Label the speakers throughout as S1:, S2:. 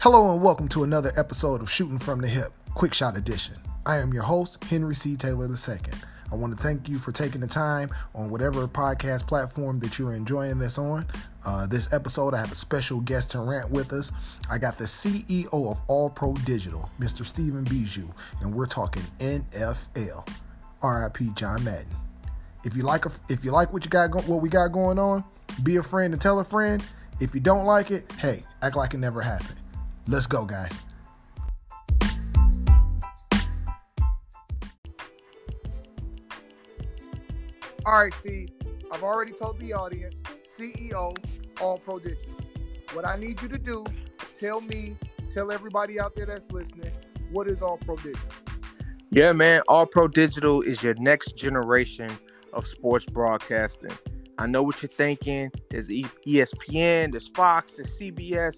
S1: Hello and welcome to another episode of Shooting from the Hip, Quick Shot Edition. I am your host, Henry C. Taylor II. I want to thank you for taking the time on whatever podcast platform that you're enjoying this on. Uh, this episode, I have a special guest to rant with us. I got the CEO of All Pro Digital, Mr. Steven Bejou, and we're talking NFL. RIP John Madden. If you like if you like what you got go, what we got going on, be a friend and tell a friend. If you don't like it, hey, act like it never happened. Let's go, guys. All right, Steve. I've already told the audience, CEO, All Pro Digital. What I need you to do, tell me, tell everybody out there that's listening, what is All Pro Digital?
S2: Yeah, man. All Pro Digital is your next generation of sports broadcasting. I know what you're thinking. There's ESPN, there's Fox, there's CBS.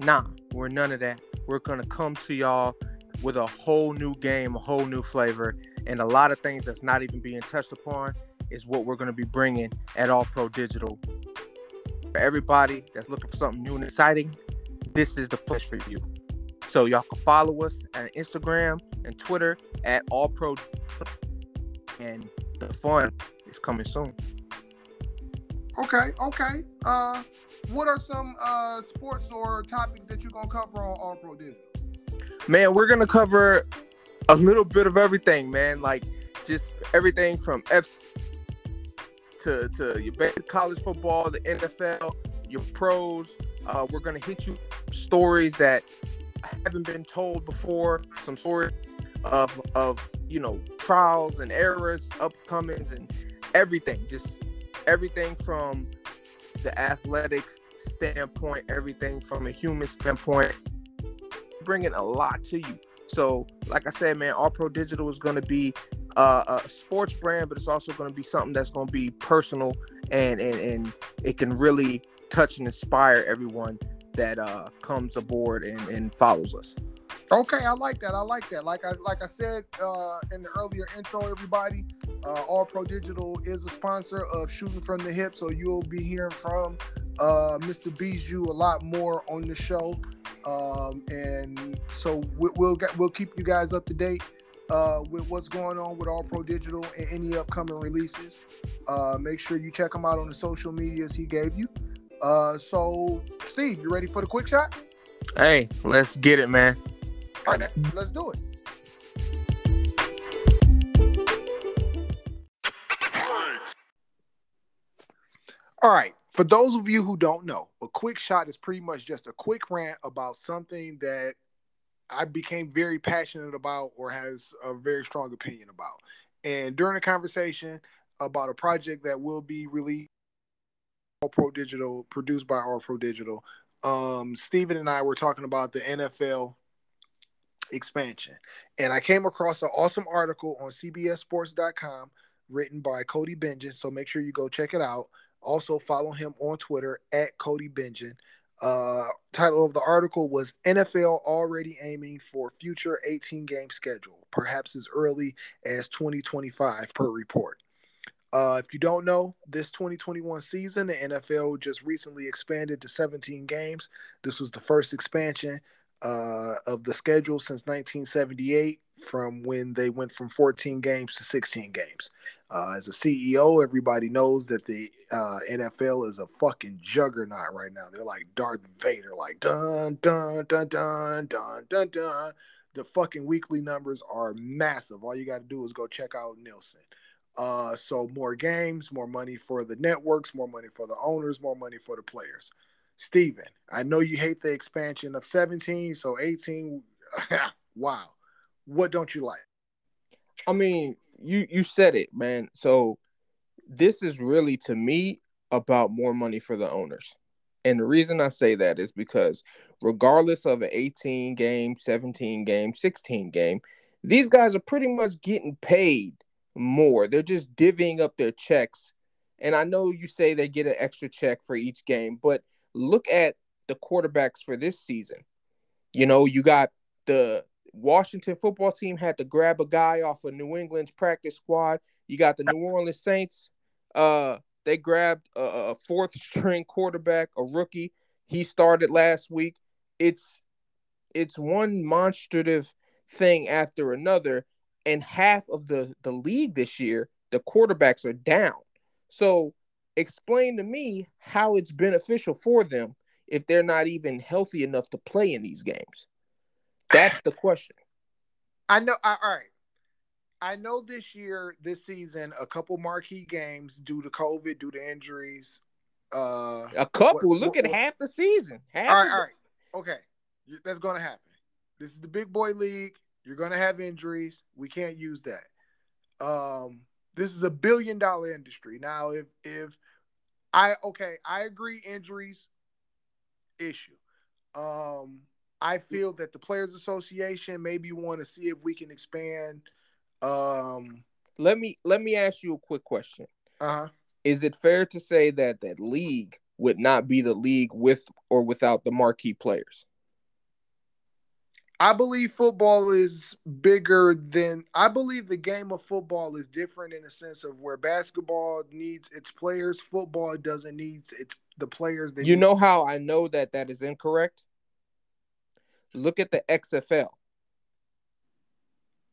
S2: Nah, we're none of that. We're going to come to y'all with a whole new game, a whole new flavor, and a lot of things that's not even being touched upon is what we're going to be bringing at All Pro Digital. For everybody that's looking for something new and exciting, this is the place for you. So y'all can follow us on Instagram and Twitter at All Pro, and the fun is coming soon.
S1: Okay, okay. Uh, what are some uh sports or topics that you're gonna cover on All Pro Digital?
S2: Man, we're gonna cover a little bit of everything, man. Like just everything from F to to your basic college football, the NFL, your pros. Uh, we're gonna hit you stories that haven't been told before. Some stories of of you know trials and errors, upcomings, and everything. Just everything from the athletic standpoint, everything from a human standpoint, bringing a lot to you. So, like I said, man, All Pro Digital is going to be uh, a sports brand, but it's also going to be something that's going to be personal and and and it can really touch and inspire everyone that uh, comes aboard and, and follows us.
S1: Okay, I like that. I like that. Like I like I said uh, in the earlier intro, everybody, uh, All Pro Digital is a sponsor of Shooting from the Hip, so you'll be hearing from uh, Mr. Bejou a lot more on the show, um, and so we, we'll get, we'll keep you guys up to date uh, with what's going on with All Pro Digital and any upcoming releases. Uh, make sure you check him out on the social medias he gave you. Uh, so, Steve, you ready for the quick shot?
S2: Hey, let's get it, man.
S1: All right, let's do it. All right. For those of you who don't know, a quick shot is pretty much just a quick rant about something that I became very passionate about or has a very strong opinion about. And during a conversation about a project that will be released All Pro Digital, produced by All Pro Digital, um, Stephen and I were talking about the NFL expansion. And I came across an awesome article on CBSSports.com written by Cody Benjamin. So make sure you go check it out. Also follow him on Twitter at Cody Benjamin. Uh, title of the article was NFL already aiming for future 18 game schedule, perhaps as early as 2025 per report. Uh, if you don't know, this 2021 season, the NFL just recently expanded to 17 games. This was the first expansion uh, of the schedule since 1978 from when they went from 14 games to 16 games. Uh, as a CEO, everybody knows that the uh, NFL is a fucking juggernaut right now. They're like Darth Vader, like dun dun dun dun dun dun dun. The fucking weekly numbers are massive. All you got to do is go check out Nielsen. Uh, so more games, more money for the networks, more money for the owners, more money for the players. Steven, I know you hate the expansion of 17, so 18. wow. What don't you like?
S2: I mean, you you said it, man. So this is really to me about more money for the owners. And the reason I say that is because regardless of an 18 game, 17 game, 16 game, these guys are pretty much getting paid more. They're just divvying up their checks. And I know you say they get an extra check for each game, but look at the quarterbacks for this season. You know, you got the Washington football team had to grab a guy off of New England's practice squad. You got the New Orleans Saints. Uh, they grabbed a, a fourth string quarterback, a rookie. He started last week. It's it's one monstrative thing after another, and half of the the league this year, the quarterbacks are down. So explain to me how it's beneficial for them if they're not even healthy enough to play in these games. That's the question.
S1: I know. I, all right. I know this year, this season, a couple marquee games due to COVID, due to injuries. Uh,
S2: a couple. What, Look what, at what, half the season. Half
S1: all right, all right, okay. That's going to happen. This is the big boy league. You're going to have injuries. We can't use that. Um, this is a billion dollar industry. Now, if if I okay, I agree injuries issue. Um, I feel that the Players Association maybe want to see if we can expand. Um,
S2: let me let me ask you a quick question.
S1: Uh-huh.
S2: Is it fair to say that that league would not be the league with or without the marquee players?
S1: I believe football is bigger than I believe the game of football is different in the sense of where basketball needs its players, football doesn't need its the players
S2: that You know how I know that that is incorrect? Look at the XFL.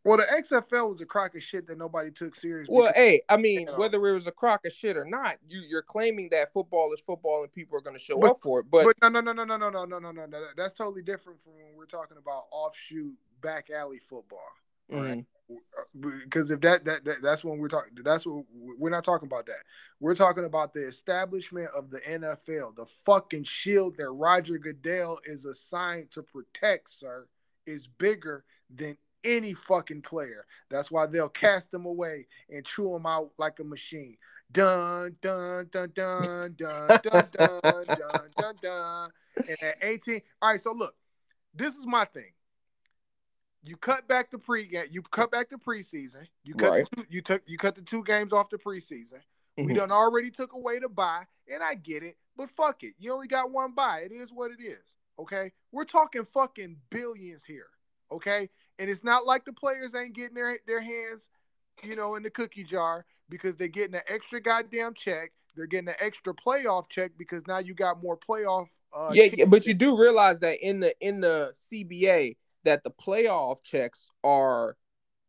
S1: Well, the XFL was a crock of shit that nobody took serious.
S2: Well, hey, I mean, whether it was a crock of shit or not, you you're claiming that football is football and people are going to show but, up for it. But,
S1: but no, no, no, no, no, no, no, no, no, no. That's totally different from when we're talking about offshoot back alley football, right? Mm-hmm. Because if that, that that that's when we're talking, that's what we're not talking about. That we're talking about the establishment of the NFL, the fucking shield that Roger Goodell is assigned to protect, sir, is bigger than any fucking player. That's why they'll cast them away and chew them out like a machine. Dun dun dun dun dun dun dun dun dun dun. And at 18, all right. So look, this is my thing. You cut back the pre you cut back the preseason. You cut right. two, you took you cut the two games off the preseason. Mm-hmm. We done already took away the bye, and I get it, but fuck it. You only got one bye. It is what it is. Okay, we're talking fucking billions here. Okay, and it's not like the players ain't getting their their hands, you know, in the cookie jar because they're getting an extra goddamn check. They're getting an extra playoff check because now you got more playoff.
S2: Uh, yeah, yeah, but you do realize that in the in the CBA that the playoff checks are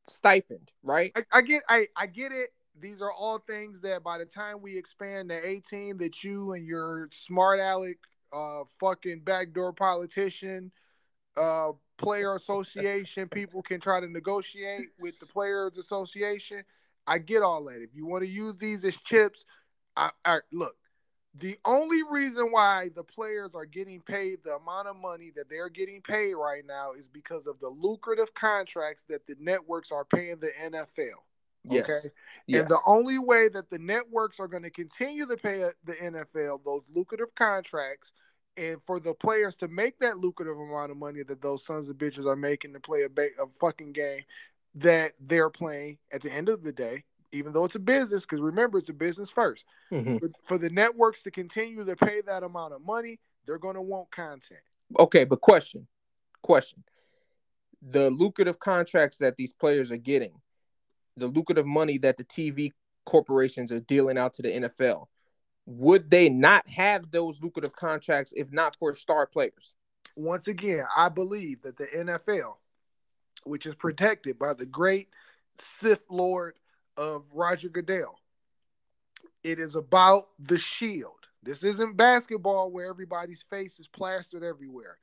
S2: stipend, right?
S1: I, I get, I I get it. These are all things that by the time we expand to 18, that you and your smart aleck, uh, fucking backdoor politician, uh, player association people can try to negotiate with the players association. I get all that. If you want to use these as chips, I, I look. The only reason why the players are getting paid the amount of money that they're getting paid right now is because of the lucrative contracts that the networks are paying the NFL.
S2: Yes. Okay. Yes.
S1: And the only way that the networks are going to continue to pay the NFL those lucrative contracts and for the players to make that lucrative amount of money that those sons of bitches are making to play a, ba- a fucking game that they're playing at the end of the day, even though it's a business, because remember it's a business 1st mm-hmm. for, for the networks to continue to pay that amount of money, they're going to want content.
S2: Okay, but question, question: the lucrative contracts that these players are getting, the lucrative money that the TV corporations are dealing out to the NFL would they not have those lucrative contracts if not for star players?
S1: Once again, I believe that the NFL, which is protected by the great Sith Lord of Roger Goodell, it is about the shield. This isn't basketball where everybody's face is plastered everywhere.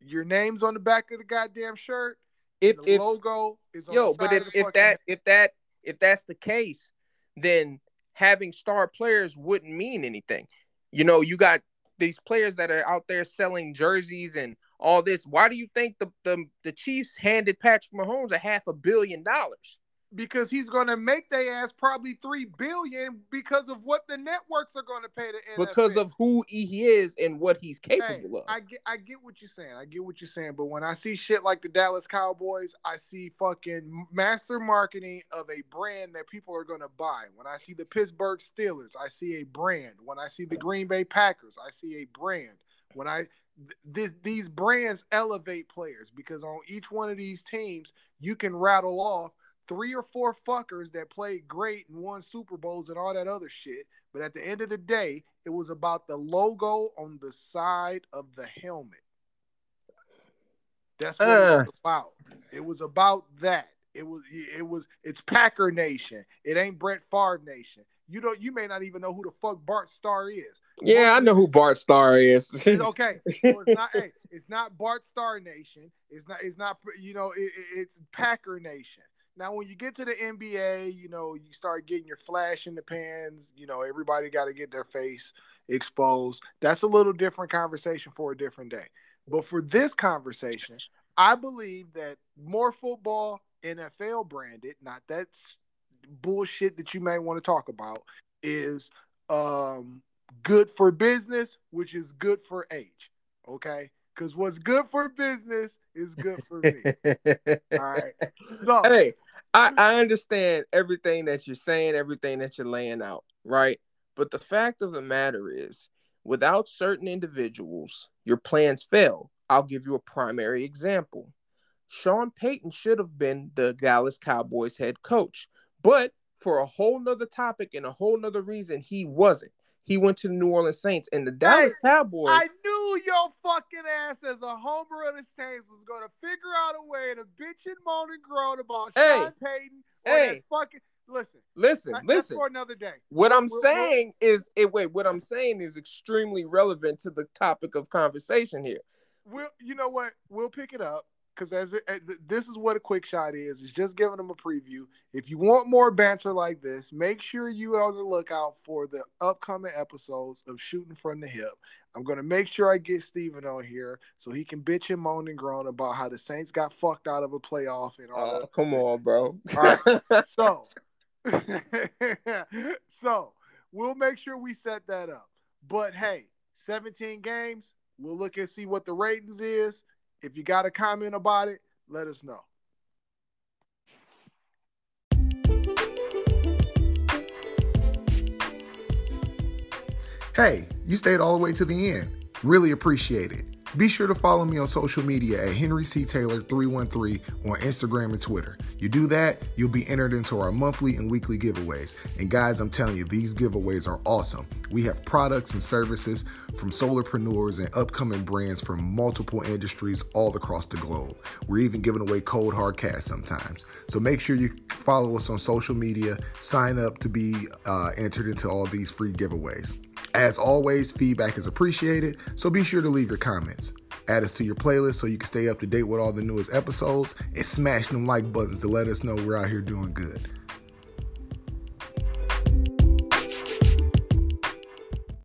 S1: Your name's on the back of the goddamn shirt. If the if, logo is yo,
S2: but if, if that head. if that if that's the case, then having star players wouldn't mean anything. You know, you got these players that are out there selling jerseys and all this. Why do you think the the, the Chiefs handed Patrick Mahomes a half a billion dollars?
S1: Because he's going to make their ass probably three billion because of what the networks are going to pay the
S2: NFL. Because of who he is and what he's capable hey, of.
S1: I get, I get what you're saying. I get what you're saying. But when I see shit like the Dallas Cowboys, I see fucking master marketing of a brand that people are going to buy. When I see the Pittsburgh Steelers, I see a brand. When I see the Green Bay Packers, I see a brand. When I th- these brands elevate players because on each one of these teams, you can rattle off three or four fuckers that played great and won Super Bowls and all that other shit. But at the end of the day, it was about the logo on the side of the helmet. That's what uh. it was about. It was about that. It was it was it's Packer Nation. It ain't Brett Favre Nation. You don't you may not even know who the fuck Bart Starr is.
S2: Yeah, I know who Bart Starr is.
S1: okay. So it's not hey, it's not Bart Starr Nation. It's not it's not you know, it, it's Packer Nation. Now, when you get to the NBA, you know, you start getting your flash in the pans. You know, everybody got to get their face exposed. That's a little different conversation for a different day. But for this conversation, I believe that more football, NFL branded, not that bullshit that you may want to talk about, is um, good for business, which is good for age. Okay. Because what's good for business is good for me. All right.
S2: So, hey, I, I understand everything that you're saying, everything that you're laying out, right? But the fact of the matter is, without certain individuals, your plans fail. I'll give you a primary example. Sean Payton should have been the Dallas Cowboys head coach, but for a whole nother topic and a whole nother reason, he wasn't. He went to the New Orleans Saints and the Dallas hey, Cowboys.
S1: I knew your fucking ass as a homer of the Saints was going to figure out a way to bitch and moan and groan about hey, Sean Payton hey, fucking. Listen,
S2: listen, listen.
S1: For another day.
S2: What I'm we're, saying we're, is, it, wait, what I'm saying is extremely relevant to the topic of conversation here.
S1: We'll, you know what? We'll pick it up because as, it, eh, this is what a quick shot is. It's just giving them a preview. If you want more banter like this, make sure you are on the lookout for the upcoming episodes of Shooting from the Hip. I'm gonna make sure I get Steven on here so he can bitch and moan and groan about how the Saints got fucked out of a playoff and all.
S2: Oh, come on, bro.
S1: all right, so so we'll make sure we set that up. But hey, 17 games. We'll look and see what the ratings is. If you got a comment about it, let us know. Hey, you stayed all the way to the end. Really appreciate it. Be sure to follow me on social media at Henry C. Taylor 313 on Instagram and Twitter. You do that, you'll be entered into our monthly and weekly giveaways. And guys, I'm telling you, these giveaways are awesome. We have products and services from solopreneurs and upcoming brands from multiple industries all across the globe. We're even giving away cold hard cash sometimes. So make sure you follow us on social media, sign up to be uh, entered into all these free giveaways. As always, feedback is appreciated, so be sure to leave your comments. Add us to your playlist so you can stay up to date with all the newest episodes and smash them like buttons to let us know we're out here doing good.